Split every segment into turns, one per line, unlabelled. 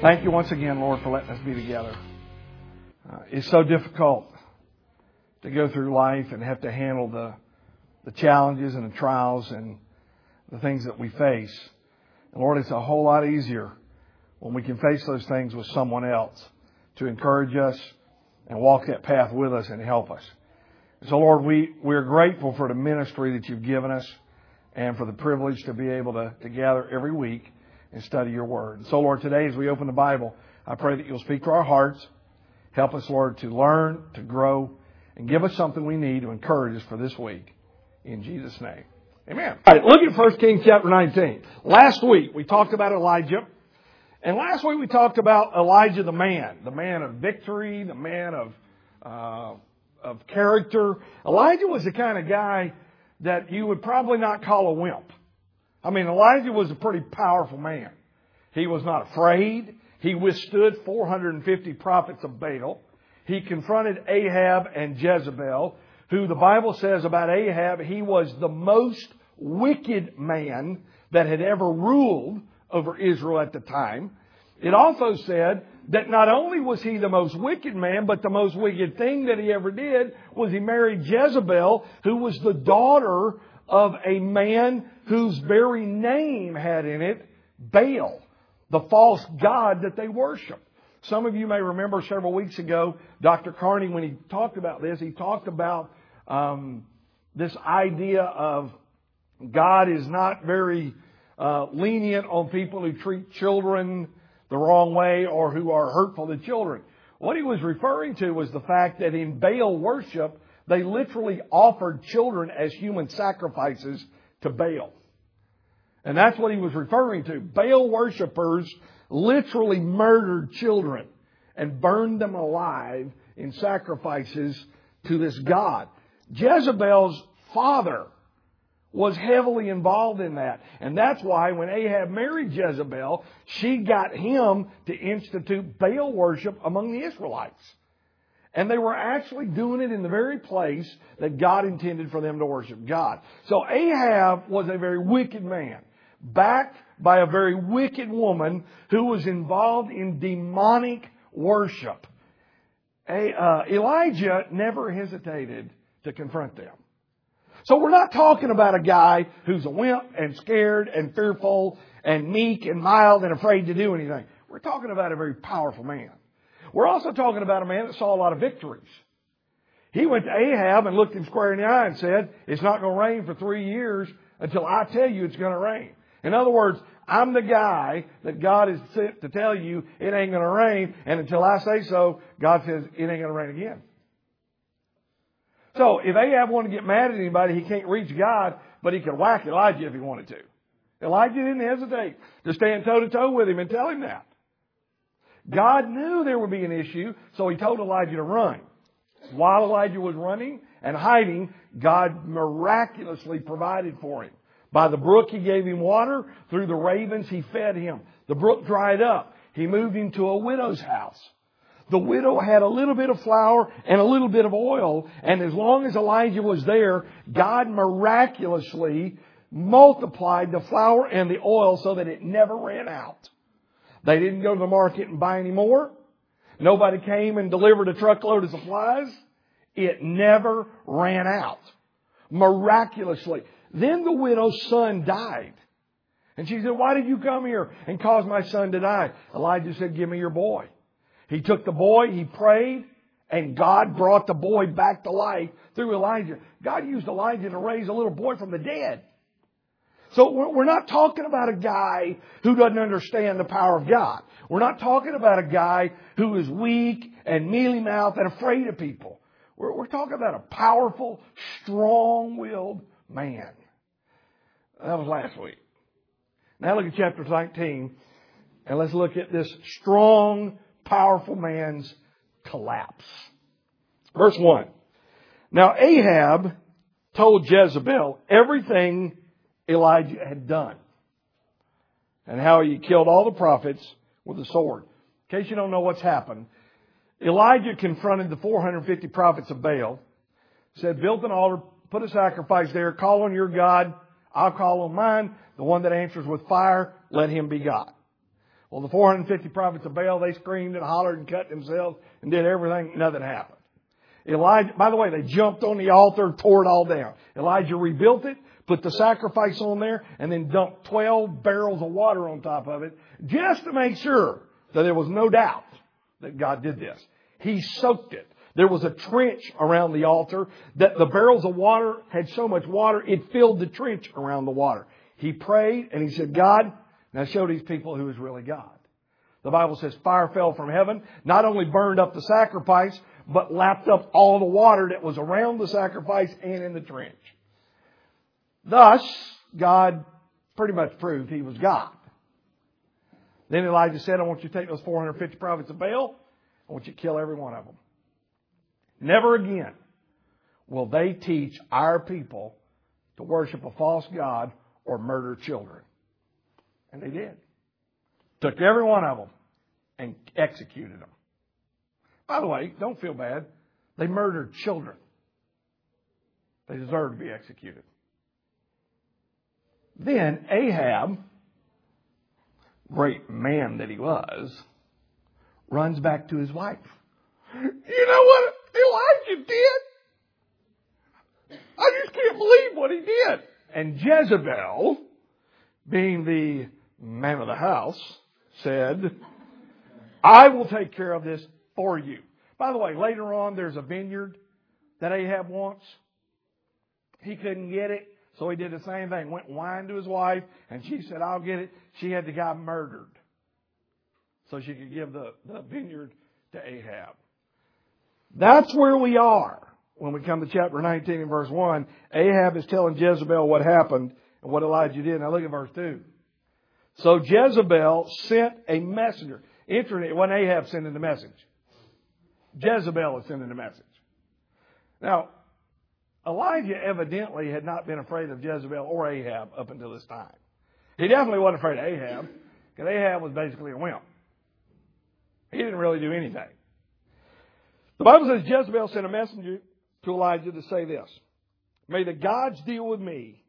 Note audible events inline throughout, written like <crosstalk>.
Thank you once again, Lord, for letting us be together. Uh, it's so difficult to go through life and have to handle the the challenges and the trials and the things that we face. And Lord, it's a whole lot easier when we can face those things with someone else to encourage us and walk that path with us and help us. So Lord, we, we're grateful for the ministry that you've given us and for the privilege to be able to, to gather every week and study your word. And so Lord, today as we open the Bible, I pray that you'll speak to our hearts. Help us, Lord, to learn, to grow, and give us something we need to encourage us for this week. In Jesus' name. Amen. All right, look at 1 Kings chapter 19. Last week we talked about Elijah. And last week we talked about Elijah the man, the man of victory, the man of, uh, of character. Elijah was the kind of guy that you would probably not call a wimp. I mean, Elijah was a pretty powerful man. He was not afraid. He withstood 450 prophets of Baal. He confronted Ahab and Jezebel, who the Bible says about Ahab, he was the most wicked man that had ever ruled over Israel at the time. It also said that not only was he the most wicked man, but the most wicked thing that he ever did was he married Jezebel, who was the daughter of a man whose very name had in it Baal, the false god that they worshiped. Some of you may remember several weeks ago, Dr. Carney, when he talked about this, he talked about um, this idea of God is not very uh, lenient on people who treat children the wrong way or who are hurtful to children. What he was referring to was the fact that in Baal worship, they literally offered children as human sacrifices to Baal. And that's what he was referring to. Baal worshippers literally murdered children and burned them alive in sacrifices to this God. Jezebel's father was heavily involved in that. And that's why when Ahab married Jezebel, she got him to institute Baal worship among the Israelites. And they were actually doing it in the very place that God intended for them to worship God. So Ahab was a very wicked man, backed by a very wicked woman who was involved in demonic worship. Uh, Elijah never hesitated to confront them. So we're not talking about a guy who's a wimp and scared and fearful and meek and mild and afraid to do anything. We're talking about a very powerful man. We're also talking about a man that saw a lot of victories. He went to Ahab and looked him square in the eye and said, it's not going to rain for three years until I tell you it's going to rain. In other words, I'm the guy that God is sent to tell you it ain't going to rain, and until I say so, God says it ain't going to rain again. So if Ahab wanted to get mad at anybody, he can't reach God, but he could whack Elijah if he wanted to. Elijah didn't hesitate to stand toe to toe with him and tell him that. God knew there would be an issue, so he told Elijah to run. While Elijah was running and hiding, God miraculously provided for him. By the brook, he gave him water. Through the ravens, he fed him. The brook dried up. He moved him to a widow's house. The widow had a little bit of flour and a little bit of oil, and as long as Elijah was there, God miraculously multiplied the flour and the oil so that it never ran out. They didn't go to the market and buy any more. Nobody came and delivered a truckload of supplies. It never ran out. Miraculously. Then the widow's son died. And she said, why did you come here and cause my son to die? Elijah said, give me your boy. He took the boy, he prayed, and God brought the boy back to life through Elijah. God used Elijah to raise a little boy from the dead. So we're not talking about a guy who doesn't understand the power of God. We're not talking about a guy who is weak and mealy-mouthed and afraid of people. We're, we're talking about a powerful, strong-willed man. That was last week. Now look at chapter 19 and let's look at this strong, powerful man's collapse. Verse 1. Now Ahab told Jezebel everything Elijah had done and how he killed all the prophets with a sword. In case you don't know what's happened, Elijah confronted the 450 prophets of Baal, said, build an altar, put a sacrifice there, call on your God, I'll call on mine, the one that answers with fire, let him be God. Well, the 450 prophets of Baal, they screamed and hollered and cut themselves and did everything. Nothing happened. Elijah, by the way, they jumped on the altar, tore it all down. Elijah rebuilt it, put the sacrifice on there, and then dumped 12 barrels of water on top of it just to make sure that there was no doubt that God did this. He soaked it. There was a trench around the altar that the barrels of water had so much water, it filled the trench around the water. He prayed and he said, God, now show these people who is really God. The Bible says fire fell from heaven, not only burned up the sacrifice, but lapped up all the water that was around the sacrifice and in the trench. Thus, God pretty much proved he was God. Then Elijah said, I want you to take those 450 prophets of Baal. I want you to kill every one of them. Never again will they teach our people to worship a false God or murder children. And they did. Took every one of them and executed them. By the way, don't feel bad. They murdered children. They deserve to be executed. Then Ahab, great man that he was, runs back to his wife. You know what Elijah did? I just can't believe what he did. And Jezebel, being the man of the house, said, I will take care of this for you. By the way, later on, there's a vineyard that Ahab wants. He couldn't get it, so he did the same thing. Went whined to his wife, and she said, I'll get it. She had the guy murdered so she could give the, the vineyard to Ahab. That's where we are when we come to chapter 19 and verse 1. Ahab is telling Jezebel what happened and what Elijah did. Now look at verse 2. So Jezebel sent a messenger. Interesting, it Ahab sending the message. Jezebel is sending the message. Now, Elijah evidently had not been afraid of Jezebel or Ahab up until this time. He definitely wasn't afraid of Ahab, because Ahab was basically a wimp. He didn't really do anything. The Bible says Jezebel sent a messenger to Elijah to say this May the gods deal with me,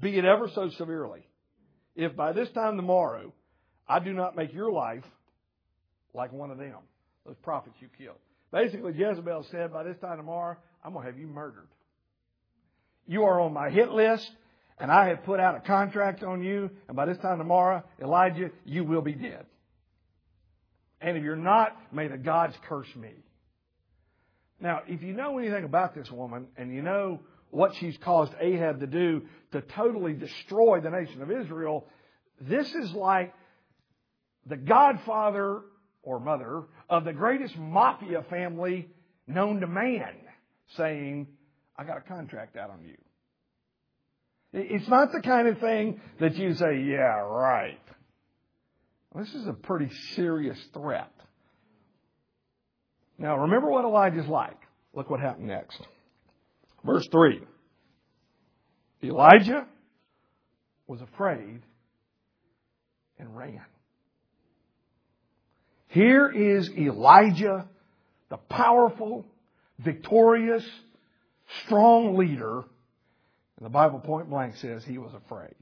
be it ever so severely, if by this time tomorrow I do not make your life like one of them, those prophets you killed. Basically, Jezebel said, By this time tomorrow, I'm going to have you murdered. You are on my hit list, and I have put out a contract on you, and by this time tomorrow, Elijah, you will be dead. And if you're not, may the gods curse me. Now, if you know anything about this woman and you know what she's caused Ahab to do to totally destroy the nation of Israel, this is like the godfather or mother of the greatest mafia family known to man saying, I got a contract out on you. It's not the kind of thing that you say, yeah, right. This is a pretty serious threat. Now, remember what Elijah's like. Look what happened next. Verse 3. Elijah was afraid and ran. Here is Elijah, the powerful, victorious, strong leader. And the Bible point blank says he was afraid.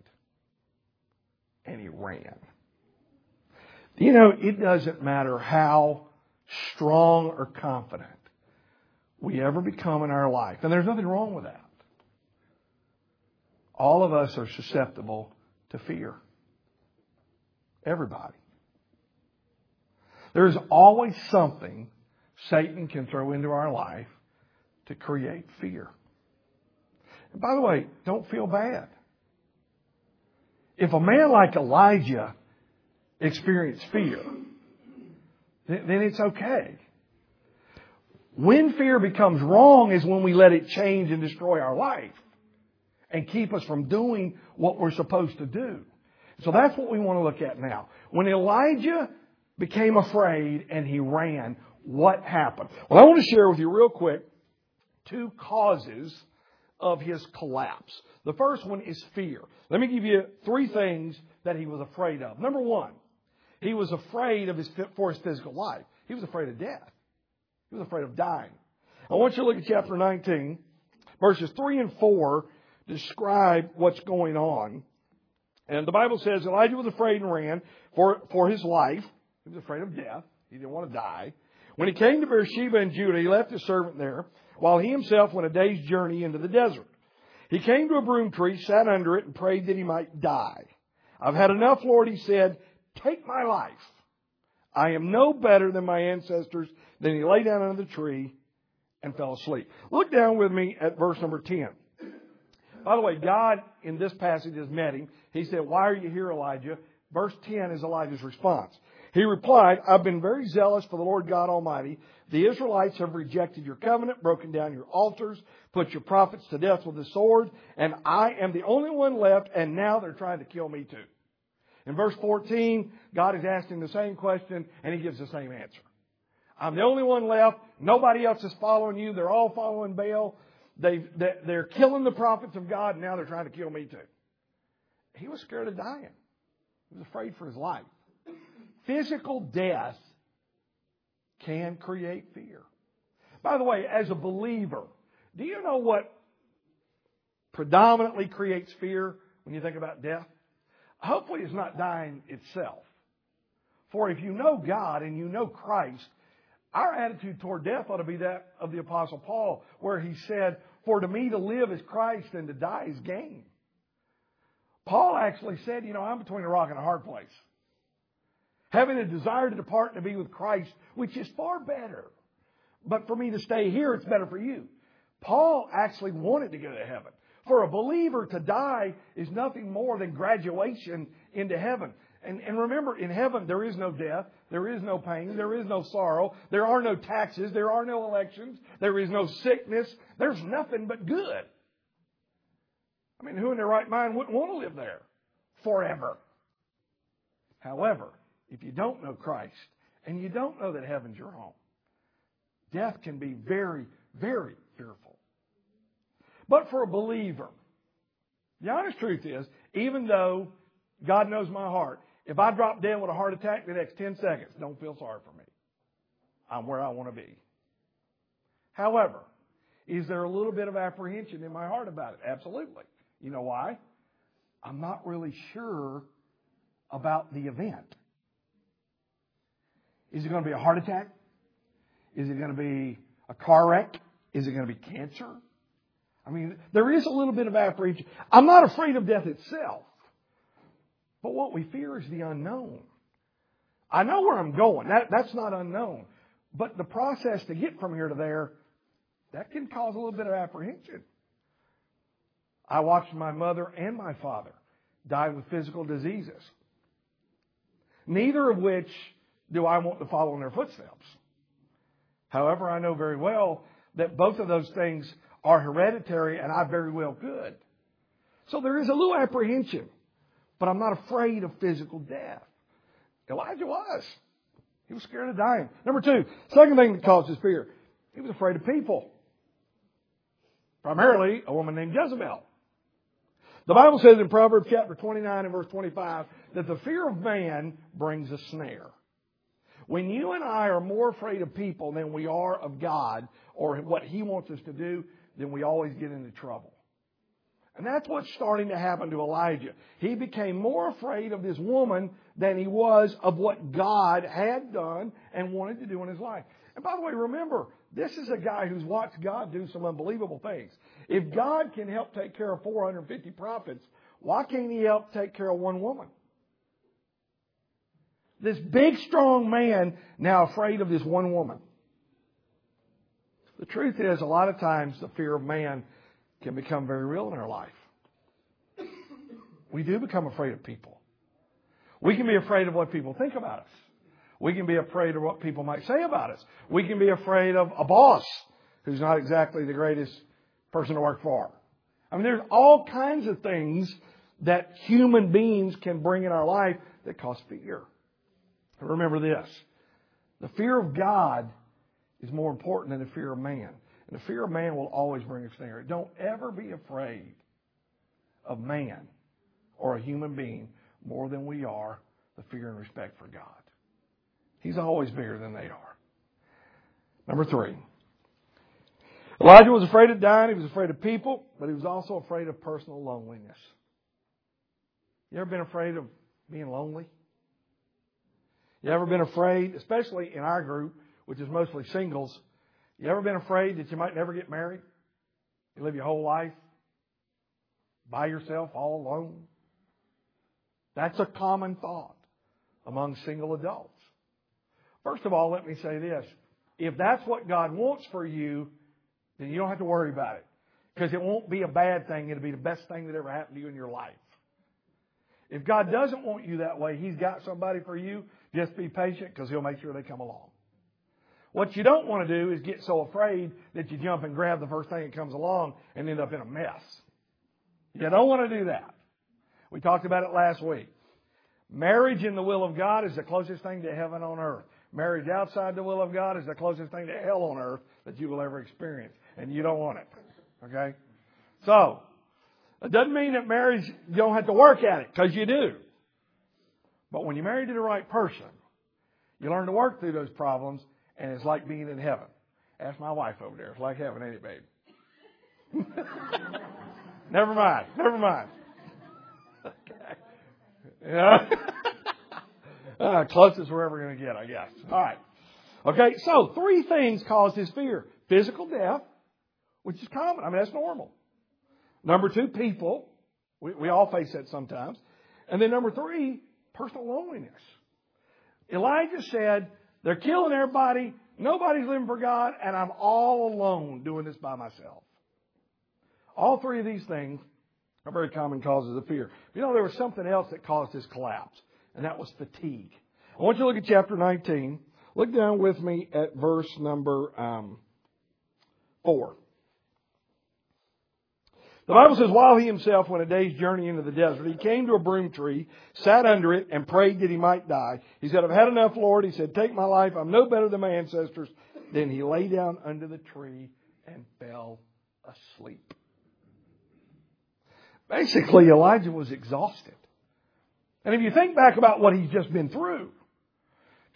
And he ran. You know, it doesn't matter how strong or confident we ever become in our life. And there's nothing wrong with that. All of us are susceptible to fear. Everybody. There's always something Satan can throw into our life to create fear. And by the way, don't feel bad. If a man like Elijah experienced fear, then it's okay. When fear becomes wrong is when we let it change and destroy our life and keep us from doing what we're supposed to do. So that's what we want to look at now. When Elijah became afraid and he ran, what happened? Well, I want to share with you real quick two causes of his collapse. The first one is fear. Let me give you three things that he was afraid of. Number one, he was afraid of his, for his physical life. He was afraid of death. He was afraid of dying. I want you to look at chapter 19, verses 3 and 4 describe what's going on And the Bible says Elijah was afraid and ran for, for his life. He was afraid of death. He didn't want to die. When he came to Beersheba in Judah, he left his servant there, while he himself went a day's journey into the desert. He came to a broom tree, sat under it, and prayed that he might die. I've had enough, Lord, he said. Take my life. I am no better than my ancestors. Then he lay down under the tree and fell asleep. Look down with me at verse number 10. By the way, God in this passage has met him. He said, Why are you here, Elijah? Verse 10 is Elijah's response. He replied, I've been very zealous for the Lord God Almighty. The Israelites have rejected your covenant, broken down your altars, put your prophets to death with the sword, and I am the only one left, and now they're trying to kill me too. In verse 14, God is asking the same question, and he gives the same answer. I'm the only one left. Nobody else is following you. They're all following Baal. They, they're killing the prophets of God, and now they're trying to kill me too. He was scared of dying. He was afraid for his life. Physical death can create fear. By the way, as a believer, do you know what predominantly creates fear when you think about death? Hopefully, it's not dying itself. For if you know God and you know Christ, our attitude toward death ought to be that of the Apostle Paul, where he said, For to me to live is Christ and to die is gain. Paul actually said, You know, I'm between a rock and a hard place. Having a desire to depart and to be with Christ, which is far better. But for me to stay here, it's better for you. Paul actually wanted to go to heaven. For a believer to die is nothing more than graduation into heaven. And, and remember, in heaven, there is no death, there is no pain, there is no sorrow, there are no taxes, there are no elections, there is no sickness, there's nothing but good. I mean, who in their right mind wouldn't want to live there forever? However, if you don't know Christ and you don't know that heaven's your home, death can be very, very fearful. But for a believer, the honest truth is, even though God knows my heart, if I drop dead with a heart attack the next 10 seconds, don't feel sorry for me. I'm where I want to be. However, is there a little bit of apprehension in my heart about it? Absolutely. You know why? I'm not really sure about the event. Is it going to be a heart attack? Is it going to be a car wreck? Is it going to be cancer? I mean, there is a little bit of apprehension. I'm not afraid of death itself. But what we fear is the unknown. I know where I'm going. That, that's not unknown. But the process to get from here to there, that can cause a little bit of apprehension. I watched my mother and my father die with physical diseases. Neither of which do I want to follow in their footsteps. However, I know very well that both of those things are hereditary and I very well could. So there is a little apprehension, but I'm not afraid of physical death. Elijah was. He was scared of dying. Number two, second thing that causes fear, he was afraid of people. Primarily a woman named Jezebel. The Bible says in Proverbs chapter 29 and verse 25 that the fear of man brings a snare. When you and I are more afraid of people than we are of God or what He wants us to do, then we always get into trouble. And that's what's starting to happen to Elijah. He became more afraid of this woman than he was of what God had done and wanted to do in his life. And by the way, remember, this is a guy who's watched God do some unbelievable things. If God can help take care of 450 prophets, why can't he help take care of one woman? This big, strong man now afraid of this one woman. The truth is, a lot of times the fear of man can become very real in our life. We do become afraid of people. We can be afraid of what people think about us. We can be afraid of what people might say about us. We can be afraid of a boss who's not exactly the greatest person to work for. I mean, there's all kinds of things that human beings can bring in our life that cause fear. Remember this. The fear of God is more important than the fear of man. And the fear of man will always bring a snare. Don't ever be afraid of man or a human being more than we are the fear and respect for God. He's always bigger than they are. Number three. Elijah was afraid of dying. He was afraid of people, but he was also afraid of personal loneliness. You ever been afraid of being lonely? You ever been afraid, especially in our group, which is mostly singles, you ever been afraid that you might never get married? You live your whole life by yourself, all alone? That's a common thought among single adults. First of all, let me say this. If that's what God wants for you, then you don't have to worry about it. Because it won't be a bad thing. It'll be the best thing that ever happened to you in your life. If God doesn't want you that way, He's got somebody for you. Just be patient because He'll make sure they come along. What you don't want to do is get so afraid that you jump and grab the first thing that comes along and end up in a mess. You don't want to do that. We talked about it last week. Marriage in the will of God is the closest thing to heaven on earth. Marriage outside the will of God is the closest thing to hell on earth that you will ever experience. And you don't want it. Okay? So, it doesn't mean that marriage, you don't have to work at it, because you do. But when you're married to the right person, you learn to work through those problems, and it's like being in heaven. Ask my wife over there. It's like heaven, ain't it, babe? <laughs> never mind. Never mind. Okay. <laughs> Yeah. <laughs> uh, closest we're ever going to get, I guess. All right. Okay, so three things cause his fear. Physical death, which is common. I mean, that's normal. Number two, people. We, we all face that sometimes. And then number three, personal loneliness. Elijah said, they're killing everybody. Nobody's living for God, and I'm all alone doing this by myself. All three of these things are very common causes of fear. You know, there was something else that caused this collapse, and that was fatigue. I want you to look at chapter 19. Look down with me at verse number um, 4. The Bible says, while he himself went a day's journey into the desert, he came to a broom tree, sat under it, and prayed that he might die. He said, I've had enough, Lord. He said, take my life. I'm no better than my ancestors. Then he lay down under the tree and fell asleep. Basically, Elijah was exhausted. And if you think back about what he's just been through,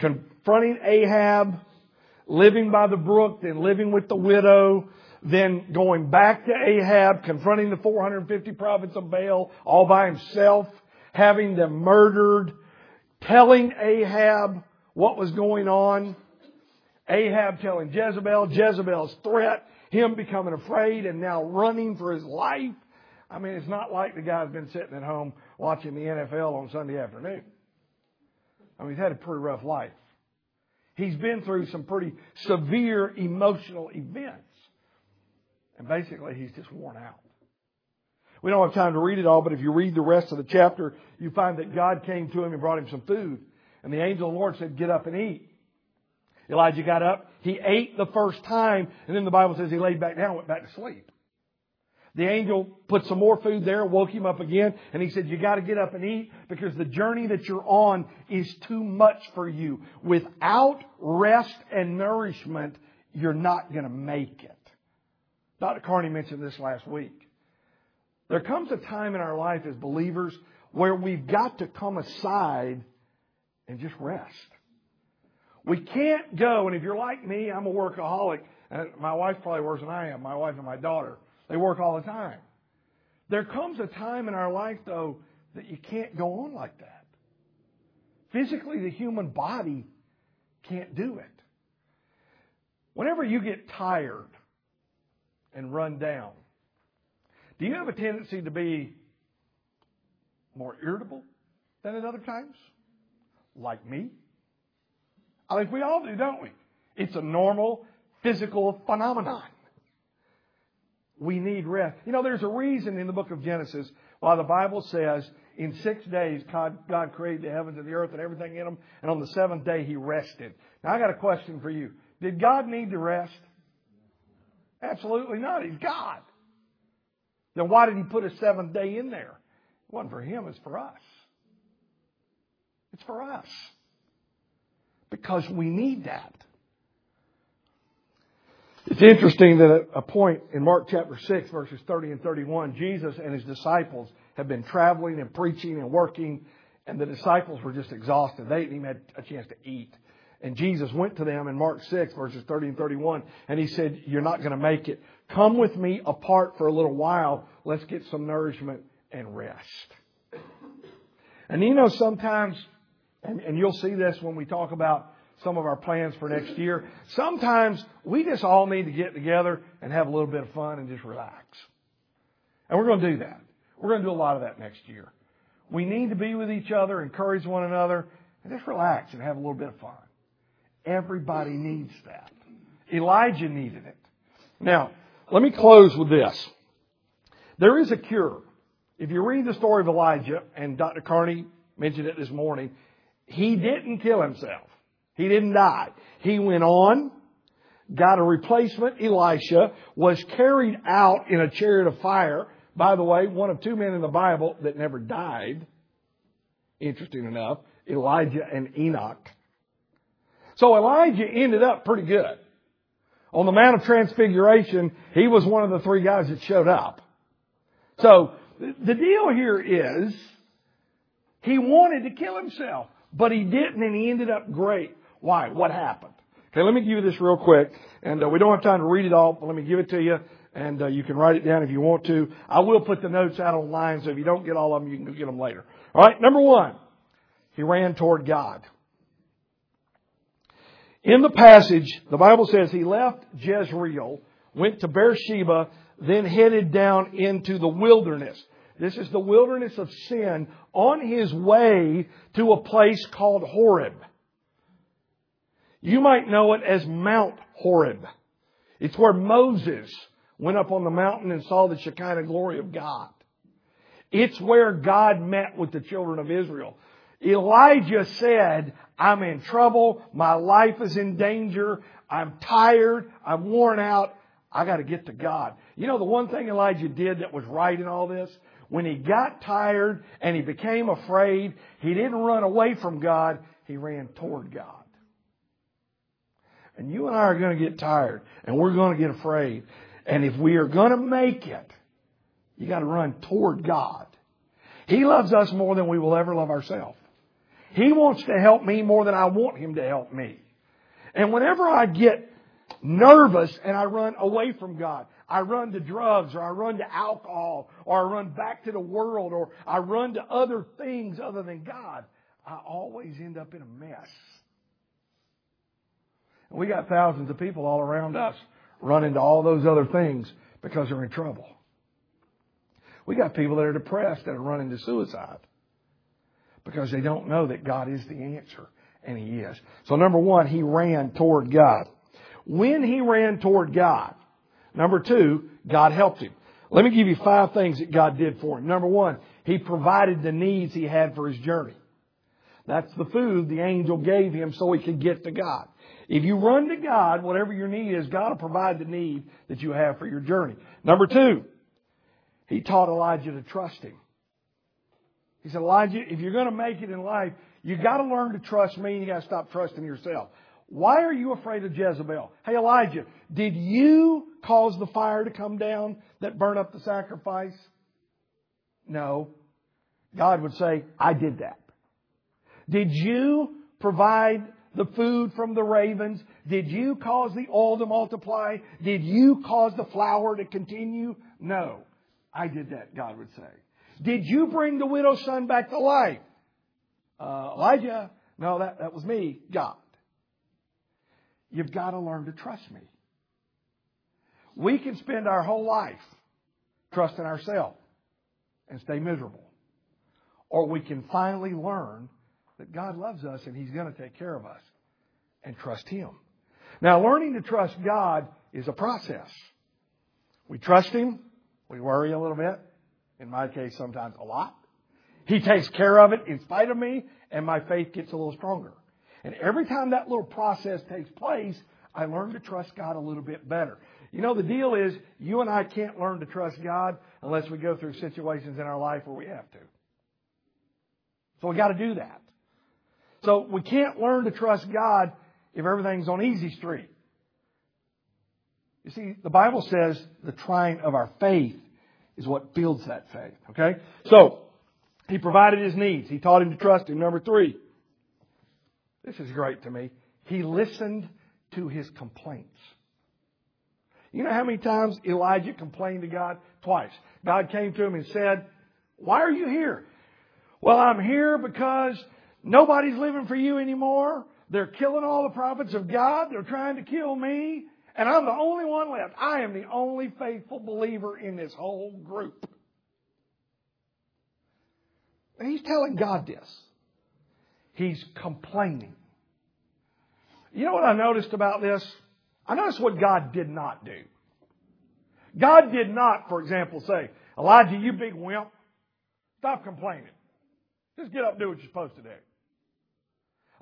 confronting Ahab, living by the brook, then living with the widow, then going back to Ahab, confronting the 450 prophets of Baal all by himself, having them murdered, telling Ahab what was going on, Ahab telling Jezebel, Jezebel's threat, him becoming afraid and now running for his life. I mean, it's not like the guy's been sitting at home watching the NFL on Sunday afternoon. I mean, he's had a pretty rough life. He's been through some pretty severe emotional events. And basically, he's just worn out. We don't have time to read it all, but if you read the rest of the chapter, you find that God came to him and brought him some food. And the angel of the Lord said, get up and eat. Elijah got up. He ate the first time, and then the Bible says he laid back down and went back to sleep. The angel put some more food there, woke him up again, and he said, you gotta get up and eat because the journey that you're on is too much for you. Without rest and nourishment, you're not gonna make it. Dr. Carney mentioned this last week. There comes a time in our life as believers where we've got to come aside and just rest. We can't go, and if you're like me, I'm a workaholic, and my wife probably worse than I am, my wife and my daughter. They work all the time. There comes a time in our life, though, that you can't go on like that. Physically, the human body can't do it. Whenever you get tired, and run down. Do you have a tendency to be more irritable than at other times? Like me? I think we all do, don't we? It's a normal physical phenomenon. We need rest. You know, there's a reason in the book of Genesis why the Bible says in six days God, God created the heavens and the earth and everything in them, and on the seventh day He rested. Now I got a question for you. Did God need to rest? Absolutely not. He's God. Then why did he put a seventh day in there? It wasn't for him, it's for us. It's for us. Because we need that. It's interesting that at a point in Mark chapter 6, verses 30 and 31, Jesus and his disciples have been traveling and preaching and working, and the disciples were just exhausted. They didn't even have a chance to eat. And Jesus went to them in Mark 6 verses 30 and 31 and he said, you're not going to make it. Come with me apart for a little while. Let's get some nourishment and rest. And you know, sometimes, and, and you'll see this when we talk about some of our plans for next year, sometimes we just all need to get together and have a little bit of fun and just relax. And we're going to do that. We're going to do a lot of that next year. We need to be with each other, encourage one another, and just relax and have a little bit of fun. Everybody needs that. Elijah needed it. Now, let me close with this. There is a cure. If you read the story of Elijah, and Dr. Carney mentioned it this morning, he didn't kill himself. He didn't die. He went on, got a replacement, Elisha, was carried out in a chariot of fire. By the way, one of two men in the Bible that never died. Interesting enough, Elijah and Enoch. So Elijah ended up pretty good. On the Mount of Transfiguration, he was one of the three guys that showed up. So, the deal here is, he wanted to kill himself, but he didn't and he ended up great. Why? What happened? Okay, let me give you this real quick, and uh, we don't have time to read it all, but let me give it to you, and uh, you can write it down if you want to. I will put the notes out online, so if you don't get all of them, you can get them later. All right, number one, he ran toward God. In the passage, the Bible says he left Jezreel, went to Beersheba, then headed down into the wilderness. This is the wilderness of sin on his way to a place called Horeb. You might know it as Mount Horeb. It's where Moses went up on the mountain and saw the Shekinah glory of God. It's where God met with the children of Israel. Elijah said, I'm in trouble. My life is in danger. I'm tired. I'm worn out. I got to get to God. You know, the one thing Elijah did that was right in all this? When he got tired and he became afraid, he didn't run away from God. He ran toward God. And you and I are going to get tired and we're going to get afraid. And if we are going to make it, you got to run toward God. He loves us more than we will ever love ourselves. He wants to help me more than I want Him to help me. And whenever I get nervous and I run away from God, I run to drugs or I run to alcohol or I run back to the world or I run to other things other than God, I always end up in a mess. We got thousands of people all around us running to all those other things because they're in trouble. We got people that are depressed that are running to suicide because they don't know that God is the answer. And He is. So number one, he ran toward God. When he ran toward God, number two, God helped him. Let me give you five things that God did for him. Number one, He provided the needs he had for his journey. That's the food the angel gave him so he could get to God. If you run to God, whatever your need is, God will provide the need that you have for your journey. Number two, He taught Elijah to trust Him. He said, Elijah, if you're going to make it in life, you got to learn to trust me and you got to stop trusting yourself. Why are you afraid of Jezebel? Hey Elijah, did you cause the fire to come down that burned up the sacrifice? No. God would say, I did that. Did you provide the food from the ravens? Did you cause the oil to multiply? Did you cause the flour to continue? No. I did that, God would say. Did you bring the widow's son back to life? Uh, Elijah, no, that, that was me, God. You've got to learn to trust me. We can spend our whole life trusting ourselves and stay miserable. Or we can finally learn that God loves us and He's going to take care of us and trust Him. Now, learning to trust God is a process. We trust Him. We worry a little bit in my case, sometimes a lot. He takes care of it in spite of me, and my faith gets a little stronger. And every time that little process takes place, I learn to trust God a little bit better. You know, the deal is, you and I can't learn to trust God unless we go through situations in our life where we have to. So we got to do that. So we can't learn to trust God if everything's on easy street. You see, the Bible says the trying of our faith is what builds that faith. Okay? So, he provided his needs. He taught him to trust him. Number three. This is great to me. He listened to his complaints. You know how many times Elijah complained to God? Twice. God came to him and said, Why are you here? Well, I'm here because nobody's living for you anymore. They're killing all the prophets of God. They're trying to kill me. And I'm the only one left. I am the only faithful believer in this whole group. And he's telling God this. He's complaining. You know what I noticed about this? I noticed what God did not do. God did not, for example, say, Elijah, you big wimp, stop complaining. Just get up and do what you're supposed to do.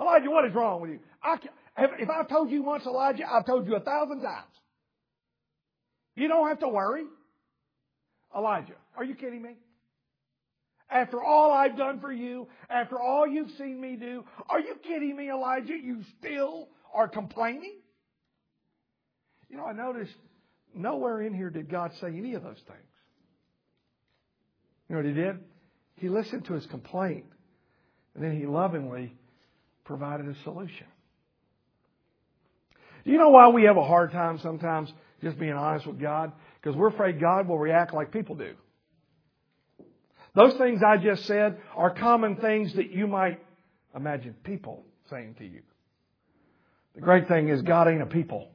Elijah, what is wrong with you? I if I've told you once, Elijah, I've told you a thousand times. You don't have to worry. Elijah, are you kidding me? After all I've done for you, after all you've seen me do, are you kidding me, Elijah? You still are complaining? You know, I noticed nowhere in here did God say any of those things. You know what he did? He listened to his complaint, and then he lovingly provided a solution. Do you know why we have a hard time sometimes just being honest with God? Because we're afraid God will react like people do. Those things I just said are common things that you might imagine people saying to you. The great thing is God ain't a people.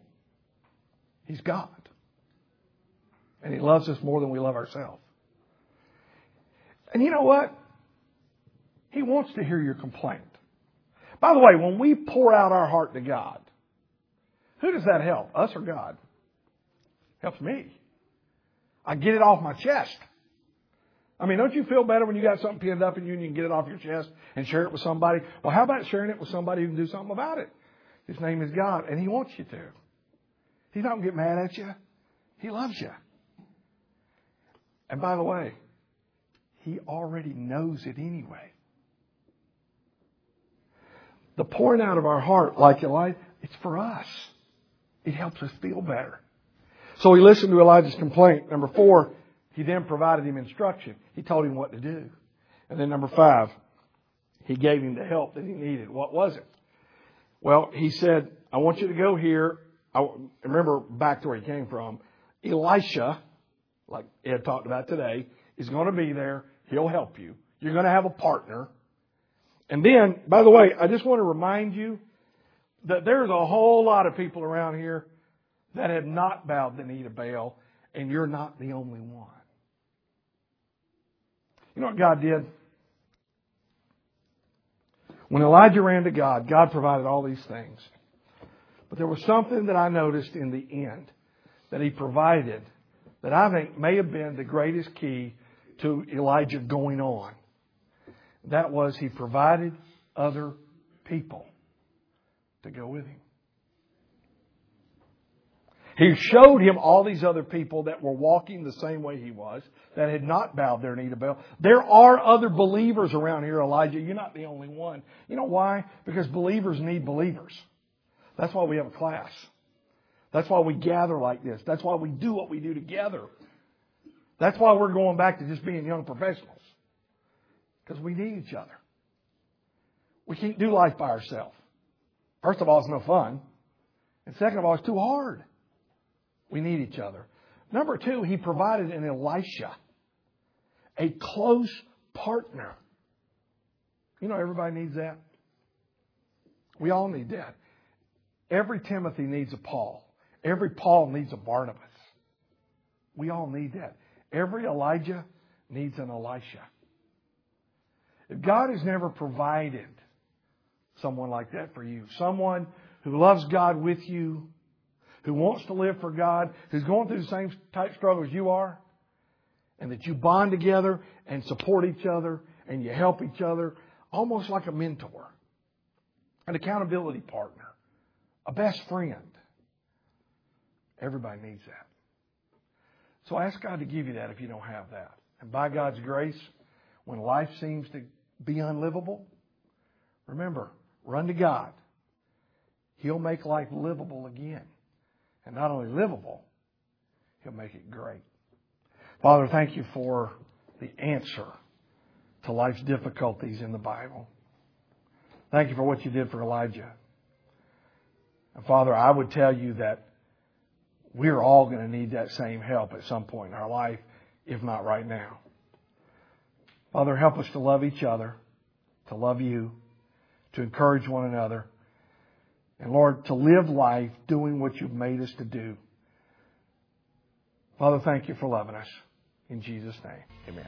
He's God. And He loves us more than we love ourselves. And you know what? He wants to hear your complaint. By the way, when we pour out our heart to God, who does that help? Us or God? Helps me. I get it off my chest. I mean, don't you feel better when you got something pinned up in you and you can get it off your chest and share it with somebody? Well, how about sharing it with somebody who can do something about it? His name is God, and He wants you to. He's not going to get mad at you. He loves you. And by the way, He already knows it anyway. The pouring out of our heart, like Elijah, it's for us. It helps us feel better. So he listened to Elijah's complaint. Number four, he then provided him instruction. He told him what to do. And then number five, he gave him the help that he needed. What was it? Well, he said, I want you to go here. I remember back to where he came from. Elisha, like Ed talked about today, is going to be there. He'll help you. You're going to have a partner. And then, by the way, I just want to remind you that there's a whole lot of people around here that have not bowed the knee to Baal, and you're not the only one. You know what God did? When Elijah ran to God, God provided all these things. But there was something that I noticed in the end that he provided that I think may have been the greatest key to Elijah going on. That was he provided other people to go with him. He showed him all these other people that were walking the same way he was, that had not bowed their knee to Baal. There are other believers around here, Elijah. You're not the only one. You know why? Because believers need believers. That's why we have a class. That's why we gather like this. That's why we do what we do together. That's why we're going back to just being young professionals. Because we need each other. We can't do life by ourselves. First of all, it's no fun. And second of all, it's too hard. We need each other. Number two, he provided an Elisha, a close partner. You know, everybody needs that. We all need that. Every Timothy needs a Paul. Every Paul needs a Barnabas. We all need that. Every Elijah needs an Elisha. If God has never provided someone like that for you. Someone who loves God with you, who wants to live for God, who's going through the same type struggles you are, and that you bond together and support each other and you help each other, almost like a mentor, an accountability partner, a best friend. Everybody needs that. So ask God to give you that if you don't have that. And by God's grace, when life seems to be unlivable, remember, Run to God. He'll make life livable again. And not only livable, He'll make it great. Father, thank you for the answer to life's difficulties in the Bible. Thank you for what you did for Elijah. And Father, I would tell you that we're all going to need that same help at some point in our life, if not right now. Father, help us to love each other, to love you, to encourage one another, and Lord, to live life doing what you've made us to do. Father, thank you for loving us. In Jesus' name, amen.